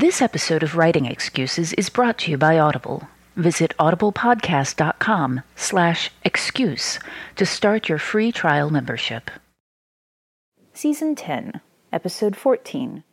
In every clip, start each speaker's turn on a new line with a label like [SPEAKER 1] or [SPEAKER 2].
[SPEAKER 1] This episode of Writing Excuses is brought to you by Audible. Visit audiblepodcast.com slash excuse to start your free trial membership. Season 10, Episode 14.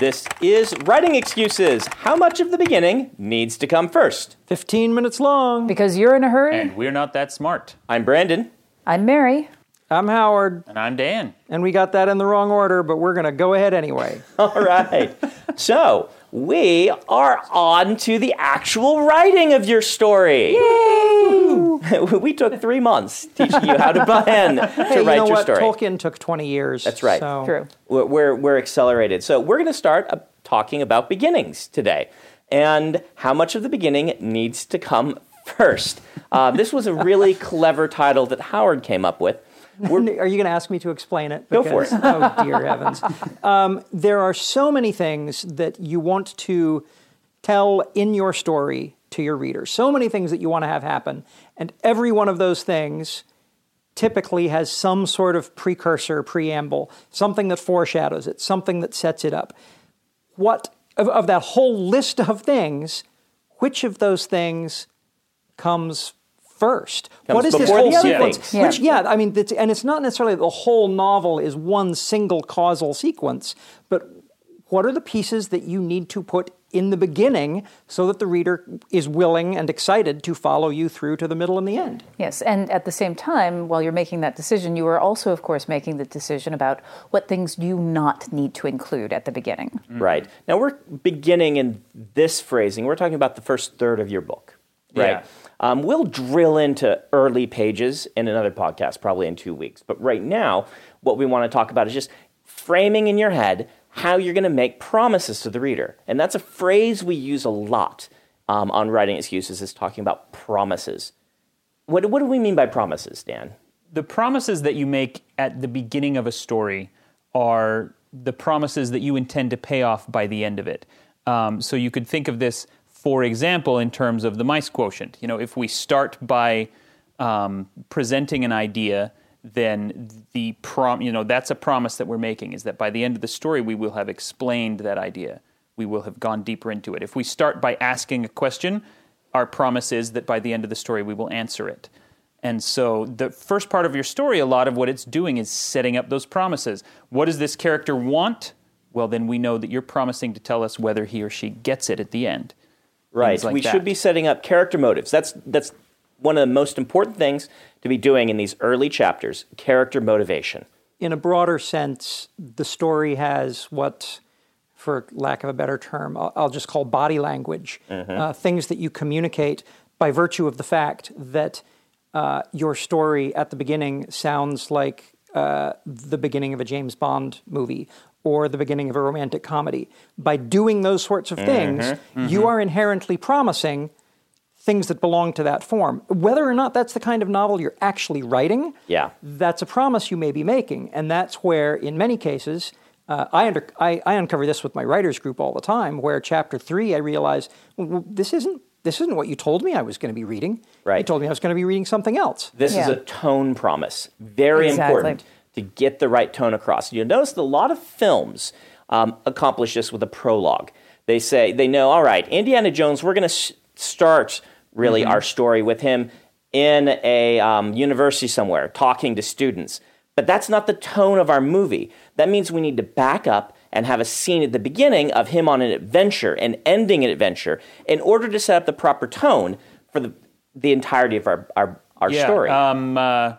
[SPEAKER 2] This is Writing Excuses. How much of the beginning needs to come first?
[SPEAKER 3] 15 minutes long.
[SPEAKER 4] Because you're in a hurry?
[SPEAKER 5] And we're not that smart.
[SPEAKER 2] I'm Brandon.
[SPEAKER 4] I'm Mary.
[SPEAKER 3] I'm Howard.
[SPEAKER 5] And I'm Dan.
[SPEAKER 3] And we got that in the wrong order, but we're going to go ahead anyway.
[SPEAKER 2] All right. so, we are on to the actual writing of your story.
[SPEAKER 3] Yay!
[SPEAKER 2] we took three months teaching you how to pen to
[SPEAKER 3] hey,
[SPEAKER 2] write
[SPEAKER 3] you know
[SPEAKER 2] your
[SPEAKER 3] what?
[SPEAKER 2] story.
[SPEAKER 3] Tolkien took 20 years.
[SPEAKER 2] That's right.
[SPEAKER 3] So.
[SPEAKER 4] True.
[SPEAKER 2] We're, we're, we're accelerated. So, we're going to start uh, talking about beginnings today and how much of the beginning needs to come first. Uh, this was a really clever title that Howard came up with.
[SPEAKER 3] Are you going to ask me to explain it?
[SPEAKER 2] Go for it.
[SPEAKER 3] oh, dear heavens. Um, there are so many things that you want to tell in your story to your reader, so many things that you want to have happen. And every one of those things typically has some sort of precursor, preamble, something that foreshadows it, something that sets it up. What, of, of that whole list of things, which of those things comes first?
[SPEAKER 2] Comes
[SPEAKER 3] what is this whole sequence?
[SPEAKER 4] Yeah.
[SPEAKER 3] Which, yeah, I mean, that's, and it's not necessarily the whole novel is one single causal sequence, but what are the pieces that you need to put in the beginning so that the reader is willing and excited to follow you through to the middle and the end?
[SPEAKER 4] Yes, and at the same time, while you're making that decision, you are also, of course, making the decision about what things do you not need to include at the beginning. Mm-hmm.
[SPEAKER 2] Right. Now we're beginning in this phrasing. We're talking about the first third of your book. Right.
[SPEAKER 5] Yeah.
[SPEAKER 2] Um, we'll drill into early pages in another podcast, probably in two weeks. But right now, what we want to talk about is just framing in your head how you're going to make promises to the reader. And that's a phrase we use a lot um, on writing excuses, is talking about promises. What, what do we mean by promises, Dan?
[SPEAKER 5] The promises that you make at the beginning of a story are the promises that you intend to pay off by the end of it. Um, so you could think of this, for example, in terms of the mice quotient. You know, if we start by um, presenting an idea, then the prom, you know, that's a promise that we're making is that by the end of the story we will have explained that idea. We will have gone deeper into it. If we start by asking a question, our promise is that by the end of the story we will answer it. And so the first part of your story, a lot of what it's doing is setting up those promises. What does this character want? Well, then we know that you're promising to tell us whether he or she gets it at the end.
[SPEAKER 2] Right.
[SPEAKER 5] Like
[SPEAKER 2] we
[SPEAKER 5] that.
[SPEAKER 2] should be setting up character motives. That's that's one of the most important things to be doing in these early chapters, character motivation.
[SPEAKER 3] in a broader sense, the story has what, for lack of a better term, I'll, I'll just call body language, uh, things that you communicate by virtue of the fact that uh, your story at the beginning sounds like uh, the beginning of a James Bond movie or the beginning of a romantic comedy. By doing those sorts of things, you are inherently promising things that belong to that form. Whether or not that's the kind of novel you're actually writing,
[SPEAKER 2] Yeah.
[SPEAKER 3] that's a promise you may be making. And that's where, in many cases, uh, I, under, I, I uncover this with my writers group all the time, where chapter three, I realize well, well, this isn't this isn't what you told me I was going to be reading.
[SPEAKER 2] Right.
[SPEAKER 3] You told me I was going to be reading something else.
[SPEAKER 2] This is a tone promise. Very
[SPEAKER 4] Exactly.
[SPEAKER 2] important to get the right tone across. You'll notice that a lot of films um, accomplish this with a prologue. They say, they know, all right, Indiana Jones, we're going to s- start really our story with him in a um, university somewhere talking to students. But that's not the tone of our movie. That means we need to back up and have a scene at the beginning of him on an adventure and ending an adventure in order to set up the proper tone for the, the entirety of our, our, our
[SPEAKER 5] yeah,
[SPEAKER 2] story.
[SPEAKER 5] Um, uh,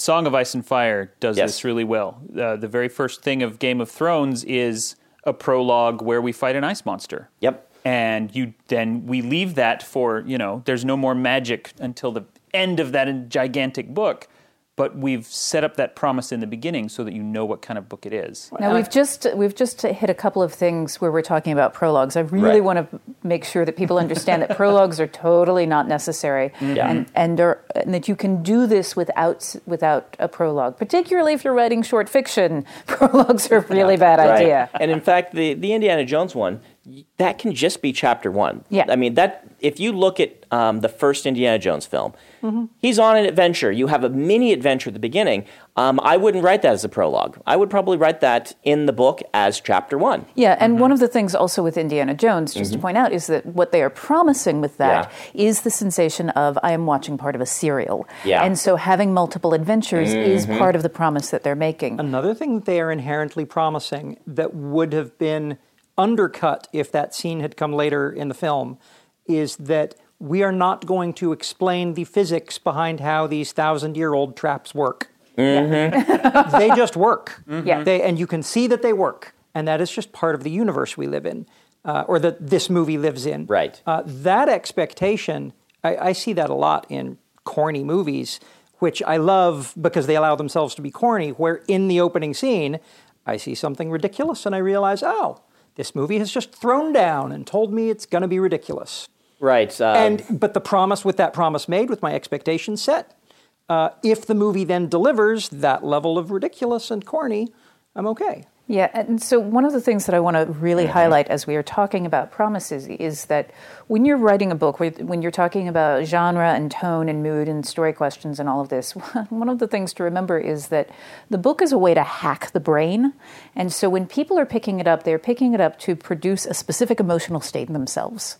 [SPEAKER 5] Song of Ice and Fire does
[SPEAKER 2] Yes.
[SPEAKER 5] this really well. Uh, the very first thing of Game of Thrones is a prologue where we fight an ice monster.
[SPEAKER 2] Yep.
[SPEAKER 5] And you then we leave that for you know. There's no more magic until the end of that gigantic book. But we've set up that promise in the beginning so that you know what kind of book it is.
[SPEAKER 4] Now we've just we've just hit a couple of things where we're talking about prologues. I really
[SPEAKER 2] Right.
[SPEAKER 4] want to make sure that people understand that prologues are totally not necessary, and and, are, and that you can do this without without a prologue. Particularly if you're writing short fiction, prologues are a really bad
[SPEAKER 2] Right.
[SPEAKER 4] idea.
[SPEAKER 2] And in fact, the, the Indiana Jones one, y- that can just be chapter one.
[SPEAKER 4] Yeah.
[SPEAKER 2] I mean, that if you look at um, the first Indiana Jones film,
[SPEAKER 4] Mm-hmm.
[SPEAKER 2] he's on an adventure. You have a mini adventure at the beginning. Um, I wouldn't write that as a prologue. I would probably write that in the book as chapter one.
[SPEAKER 4] Yeah, and one of the things also with Indiana Jones, just to point out, is that what they are promising with that is the sensation of I am watching part of a serial.
[SPEAKER 2] Yeah.
[SPEAKER 4] And so having multiple adventures is part of the promise that they're making.
[SPEAKER 3] Another thing that they are inherently promising that would have been undercut if that scene had come later in the film is that we are not going to explain the physics behind how these thousand year old traps work. they just work.
[SPEAKER 4] Yeah.
[SPEAKER 3] They, and you can see that they work. And that is just part of the universe we live in, uh, or that this movie lives in.
[SPEAKER 2] Right.
[SPEAKER 3] Uh, that expectation, I, I see that a lot in corny movies, which I love because they allow themselves to be corny, where in the opening scene, I see something ridiculous and I realize, oh, this movie has just thrown down and told me it's going to be ridiculous.
[SPEAKER 2] Right. Uh,
[SPEAKER 3] And but the promise with that promise made, with my expectations set, uh, if the movie then delivers that level of ridiculous and corny, I'm okay.
[SPEAKER 4] Yeah, and so one of the things that I want to really mm-hmm. highlight as we are talking about promises is that when you're writing a book, when when you're talking about genre and tone and mood and story questions and all of this, one of the things to remember is that the book is a way to hack the brain. And so when people are picking it up, they're picking it up to produce a specific emotional state in themselves.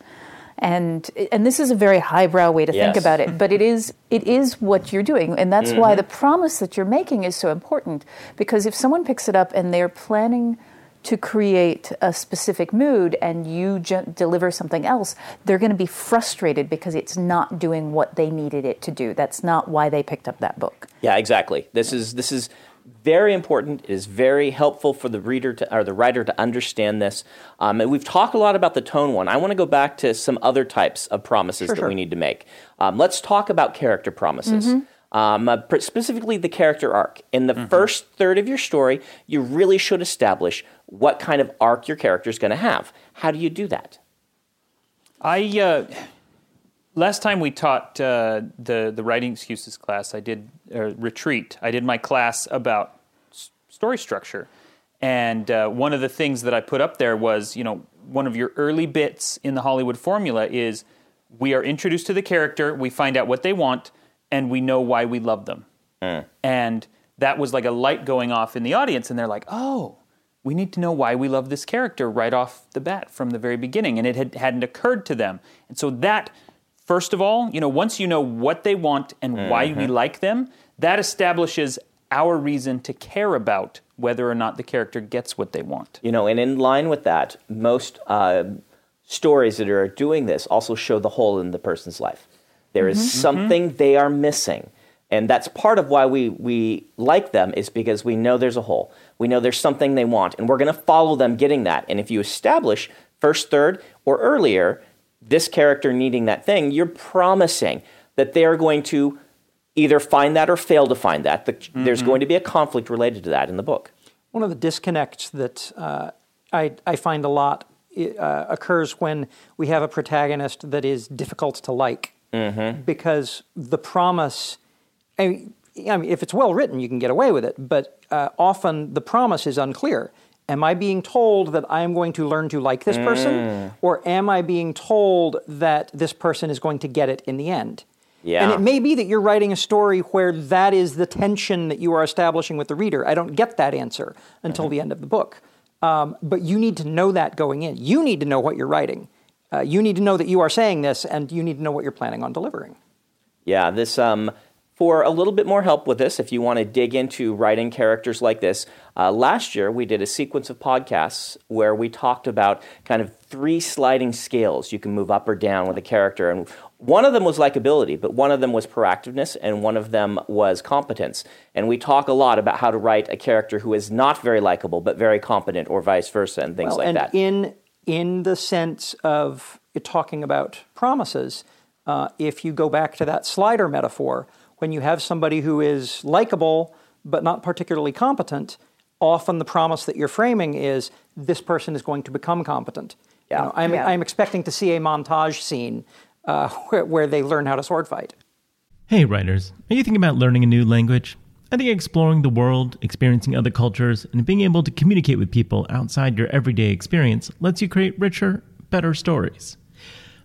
[SPEAKER 4] And and this is a very highbrow way to think about it, but it is it is what you're doing, and that's why mm-hmm. the promise that you're making is so important. Because if someone picks it up and they're planning to create a specific mood, and you deliver something else, they're going to be frustrated because it's not doing what they needed it to do. That's not why they picked up that book.
[SPEAKER 2] Yeah, exactly. This is this is very important. It is very helpful for the reader to or the writer to understand this. Um, and we've talked a lot about the tone one. I want to go back to some other types of promises that
[SPEAKER 3] sure.
[SPEAKER 2] we need to make. Um, let's talk about character promises. Um, uh, pr- specifically, the character arc. In the first third of your story, you really should establish what kind of arc your character is going to have. How do you do that?
[SPEAKER 5] I uh, last time we taught uh, the the writing excuses class, I did uh, retreat. I did my class about s- story structure, and uh, one of the things that I put up there was, you know, one of your early bits in the Hollywood formula is we are introduced to the character, we find out what they want, and we know why we love them. And that was like a light going off in the audience, and they're like, oh, we need to know why we love this character right off the bat from the very beginning. And it had, hadn't occurred to them. And so that, first of all, you know, once you know what they want and why we mm-hmm. like them, that establishes our reason to care about whether or not the character gets what they want.
[SPEAKER 2] You know, and in line with that, most uh, stories that are doing this also show the hole in the person's life. There is mm-hmm. something mm-hmm. they are missing. And that's part of why we, we like them is because we know there's a hole. We know there's something they want, and we're going to follow them getting that. And if you establish first, third, or earlier this character needing that thing, you're promising that they are going to either find that or fail to find that. The, There's going to be a conflict related to that in the book.
[SPEAKER 3] One of the disconnects that uh, I, I find a lot uh, occurs when we have a protagonist that is difficult to like because the promise. I mean, I mean, if it's well written, you can get away with it, but uh, often the promise is unclear. Am I being told that I am going to learn to like this person, or am I being told that this person is going to get it in the end?
[SPEAKER 2] Yeah.
[SPEAKER 3] And it may be that you're writing a story where that is the tension that you are establishing with the reader. I don't get that answer until the end of the book. Um, but you need to know that going in. You need to know what you're writing. Uh, you need to know that you are saying this, and you need to know what you're planning on delivering.
[SPEAKER 2] Yeah, this um, for a little bit more help with this, if you want to dig into writing characters like this, uh, last year we did a sequence of podcasts where we talked about kind of three sliding scales you can move up or down with a character, and one of them was likability, but one of them was proactiveness, and one of them was competence. And we talk a lot about how to write a character who is not very likable but very competent, or vice versa, and things
[SPEAKER 3] Well,
[SPEAKER 2] like
[SPEAKER 3] and
[SPEAKER 2] that.
[SPEAKER 3] in in the sense of talking about promises, uh, if you go back to that slider metaphor, When you have somebody who is likable but not particularly competent, often the promise that you're framing is this person is going to become competent.
[SPEAKER 2] Yeah.
[SPEAKER 3] You know, I'm,
[SPEAKER 4] Yeah.
[SPEAKER 3] I'm expecting to see a montage scene uh, where, where they learn how to sword fight.
[SPEAKER 6] Hey, writers, are you thinking about learning a new language? I think exploring the world, experiencing other cultures, and being able to communicate with people outside your everyday experience lets you create richer, better stories.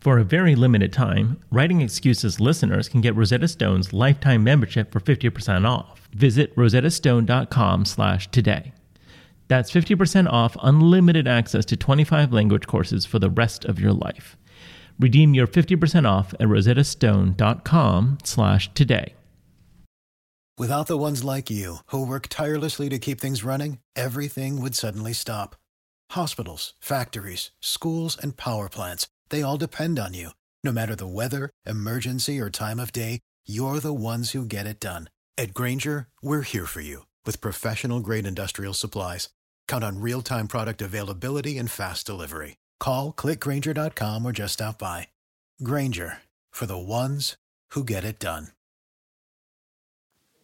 [SPEAKER 6] For a very limited time, Writing Excuses listeners can get Rosetta Stone's lifetime membership for 50% off. Visit rosettastone.com slash today. That's 50% off unlimited access to 25 language courses for the rest of your life. Redeem your 50% off at rosettastone.com slash today.
[SPEAKER 7] Without the ones like you, who work tirelessly to keep things running, everything would suddenly stop. Hospitals, factories, schools, and power plants, they all depend on you. No matter the weather, emergency, or time of day, you're the ones who get it done. At Grainger, we're here for you with professional grade industrial supplies. Count on real time product availability and fast delivery. Call clickgrainger.com or just stop by. Grainger for the ones who get it done.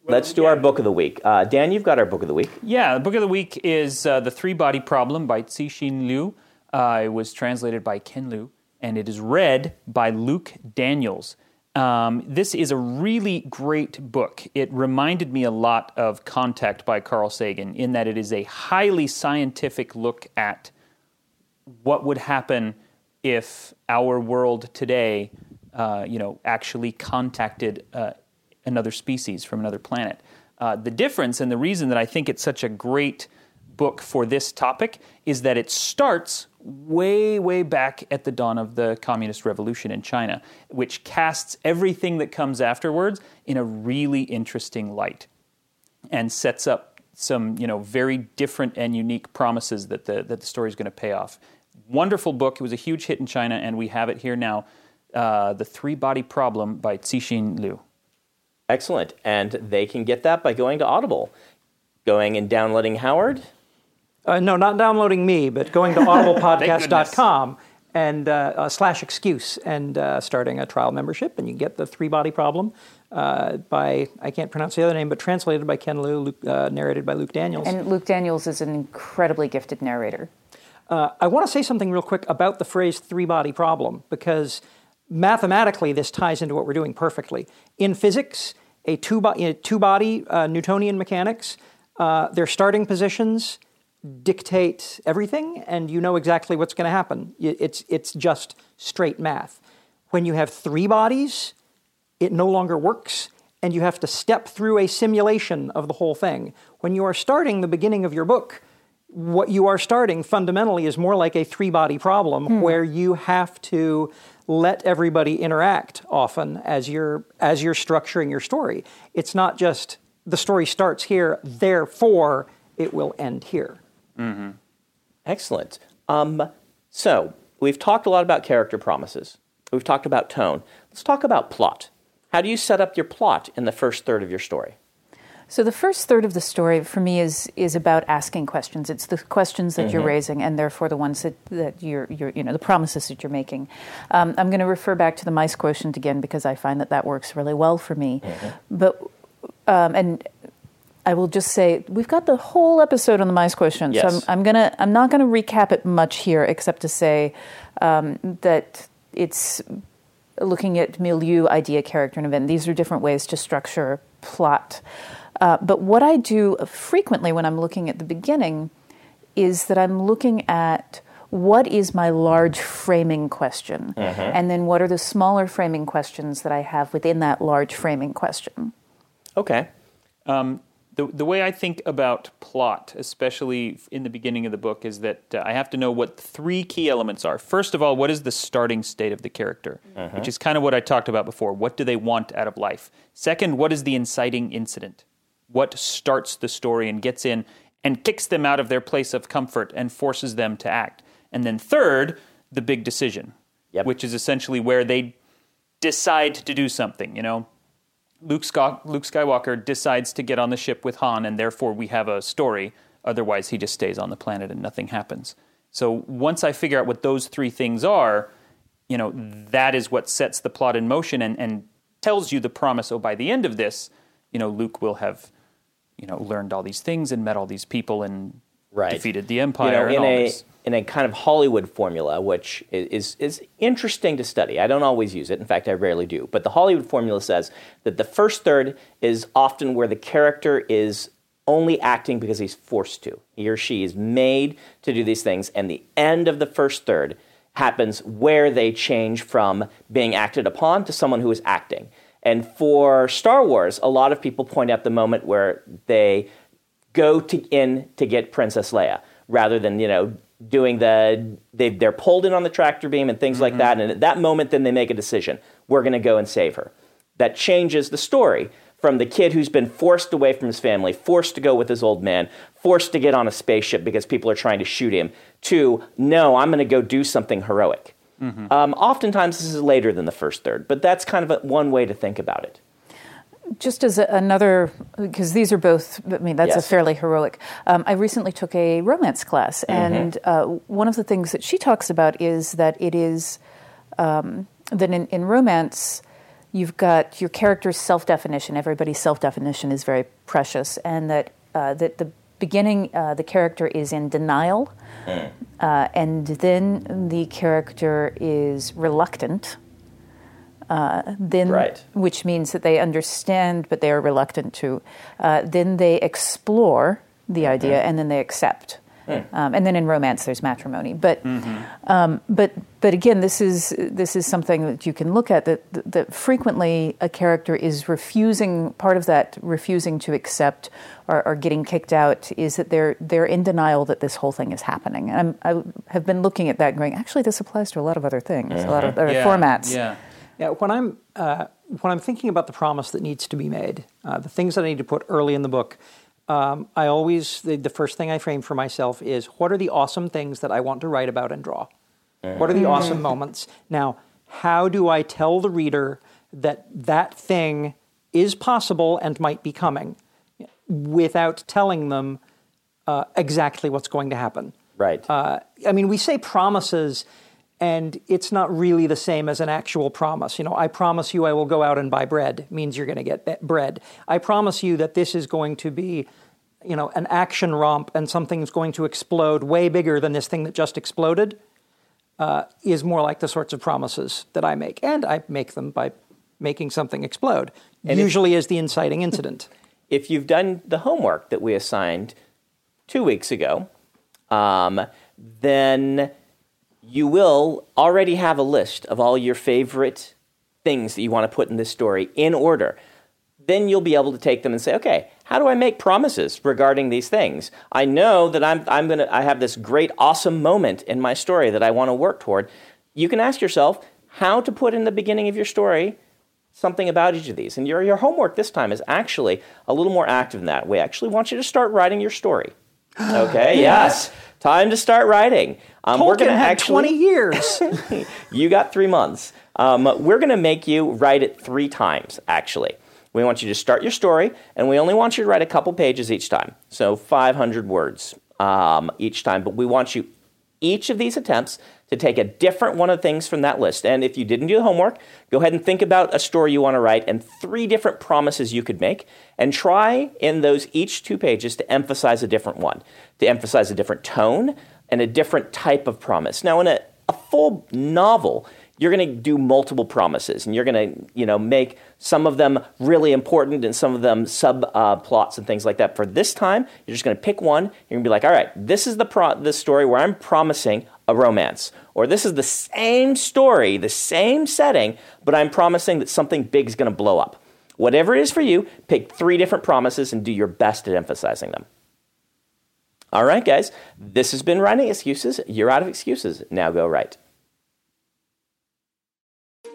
[SPEAKER 2] Let's do our book of the week. Uh, Dan, you've got our book of the week.
[SPEAKER 5] Yeah, the book of the week is uh, The Three Body Problem by Cixin Liu. Uh, it was translated by Ken Liu, and it is read by Luke Daniels. Um, this is a really great book. It reminded me a lot of Contact by Carl Sagan in that it is a highly scientific look at what would happen if our world today, uh, you know, actually contacted uh, another species from another planet. Uh, the difference and the reason that I think it's such a great book for this topic is that it starts way, way back at the dawn of the communist revolution in China, which casts everything that comes afterwards in a really interesting light and sets up some you know very different and unique promises that the that the story is going to pay off. Wonderful book. It was a huge hit in China, and we have it here now. Uh, the Three Body Problem by Cixin Liu.
[SPEAKER 2] Excellent. And they can get that by going to Audible, going and downloading Howard.
[SPEAKER 3] Uh, no, not downloading me, but going to audiblepodcast.com and uh, uh, slash excuse and uh, starting a trial membership, and you get the three body problem uh, by I can't pronounce the other name, but translated by Ken Liu, Luke, uh, narrated by Luke Daniels.
[SPEAKER 4] And Luke Daniels is an incredibly gifted narrator.
[SPEAKER 3] Uh, I want to say something real quick about the phrase three body problem because mathematically this ties into what we're doing perfectly. In physics, a two, bo- a two body uh, Newtonian mechanics, uh, their starting positions dictate everything, and you know exactly what's going to happen. It's, it's just straight math. When you have three bodies, it no longer works, and you have to step through a simulation of the whole thing. When you are starting the beginning of your book, what you are starting fundamentally is more like a three body problem hmm. where you have to let everybody interact often as you're as you're structuring your story it's not just the story starts here therefore it will end here
[SPEAKER 2] Excellent. Um, so we've talked a lot about character promises. We've talked about tone. Let's talk about plot. How do you set up your plot in the first third of your story?
[SPEAKER 4] So the first third of the story for me is is about asking questions. It's the questions that you're raising, and therefore the ones that, that you're, you're you know the promises that you're making. Um, I'm going to refer back to the mice quotient again because I find that that works really well for me. But um, and I will just say we've got the whole episode on the mice. So
[SPEAKER 2] Yes.
[SPEAKER 4] I'm, I'm gonna I'm not gonna recap it much here, except to say um, that it's looking at milieu, idea, character, and event. These are different ways to structure plot. Uh, but what I do frequently when I'm looking at the beginning is that I'm looking at what is my large framing question? And then what are the smaller framing questions that I have within that large framing question?
[SPEAKER 2] Okay.
[SPEAKER 5] The, the way I think about plot, especially in the beginning of the book, is that uh, I have to know what three key elements are. First of all, what is the starting state of the character, which is kind of what I talked about before. What do they want out of life? Second, what is the inciting incident? What starts the story and gets in and kicks them out of their place of comfort and forces them to act? And then third, the big decision,
[SPEAKER 2] Yep.
[SPEAKER 5] which is essentially where they decide to do something, you know? Luke, Scott, Luke Skywalker decides to get on the ship with Han, and therefore we have a story. Otherwise, he just stays on the planet and nothing happens. So once I figure out what those three things are, you know, that is what sets the plot in motion and, and tells you the promise. Oh, by the end of this, you know, Luke will have, you know, learned all these things and met all these people and
[SPEAKER 2] Right.
[SPEAKER 5] defeated the
[SPEAKER 2] you
[SPEAKER 5] Empire
[SPEAKER 2] know,
[SPEAKER 5] and all
[SPEAKER 2] a
[SPEAKER 5] this.
[SPEAKER 2] In a kind of Hollywood formula, which is is interesting to study. I don't always use it. In fact, I rarely do. But the Hollywood formula says that the first third is often where the character is only acting because he's forced to. He or she is made to do these things, and the end of the first third happens where they change from being acted upon to someone who is acting. And for Star Wars, a lot of people point out the moment where they go to in to get Princess Leia rather than you know doing the they they're pulled in on the tractor beam and things like that. And at that moment then they make a decision. We're going to go and save her. That changes the story from the kid who's been forced away from his family forced to go with his old man forced to get on a spaceship because people are trying to shoot him to no I'm going to go do something heroic. Um, oftentimes this is later than the first third but that's kind of a, one way to think about it
[SPEAKER 4] just as a, another, because these are both, I mean, that's
[SPEAKER 2] Yes.
[SPEAKER 4] a fairly heroic. Um, I recently took a romance class, and uh, one of the things that she talks about is that it is um, that in, in romance, you've got your character's self definition. Everybody's self definition is very precious, and that uh, that the beginning, uh, the character is in denial, uh, and then the character is reluctant then
[SPEAKER 2] Right.
[SPEAKER 4] which means that they understand but they are reluctant to. Uh, then they explore the idea and then they accept. Um, and then in romance there's matrimony. But um, but but again this is this is something that you can look at that that frequently a character is refusing part of that refusing to accept or, or getting kicked out is that they're they're in denial that this whole thing is happening. And I'm, I have been looking at that and going actually this applies to a lot of other things a lot of other
[SPEAKER 5] Yeah,
[SPEAKER 4] formats.
[SPEAKER 5] Yeah.
[SPEAKER 3] Yeah, when I'm uh, when I'm thinking about the promise that needs to be made, uh, the things that I need to put early in the book, um, I always the, the first thing I frame for myself is what are the awesome things that I want to write about and draw. What are the awesome moments? Now, how do I tell the reader that that thing is possible and might be coming, without telling them uh, exactly what's going to happen?
[SPEAKER 2] right
[SPEAKER 3] Uh, I mean, we say promises, and it's not really the same as an actual promise. You know, I promise you I will go out and buy bread means you're going to get be- bread. I promise you that this is going to be, you know, an action romp and something's going to explode way bigger than this thing that just exploded. Uh, is more like the sorts of promises that I make, and I make them by making something explode.
[SPEAKER 2] if-
[SPEAKER 3] usually, as the inciting incident.
[SPEAKER 2] if you've done the homework that we assigned two weeks ago, um, then you will already have a list of all your favorite things that you want to put in this story in order. Then you'll be able to take them and say, okay, how do I make promises regarding these things? I know that I'm, I'm gonna, I have this great, awesome moment in my story that I want to work toward. You can ask yourself how to put in the beginning of your story something about each of these. And your, your homework this time is actually a little more active than that. We actually want you to start writing your story. Okay, yes. Time to start writing. Um, we're going to
[SPEAKER 3] had
[SPEAKER 2] actually.
[SPEAKER 3] 20 years.
[SPEAKER 2] You got three months. Um, we're going to make you write it three times, actually. We want you to start your story, and we only want you to write a couple pages each time. So 500 words um, each time. But we want you, each of these attempts, to take a different one of the things from that list. And if you didn't do the homework, go ahead and think about a story you want to write and three different promises you could make, and try in those each two pages to emphasize a different one, to emphasize a different tone and a different type of promise. Now, in a, a full novel, you're going to do multiple promises and you're going to you know make some of them really important and some of them sub uh, plots and things like that for this time you're just going to pick one you're going to be like all right this is the pro- story where i'm promising a romance. Or this is the same story, the same setting, but I'm promising that something big is going to blow up. Whatever it is for you, pick three different promises and do your best at emphasizing them. All right, guys, this has been Writing Excuses. You're out of excuses. Now go write.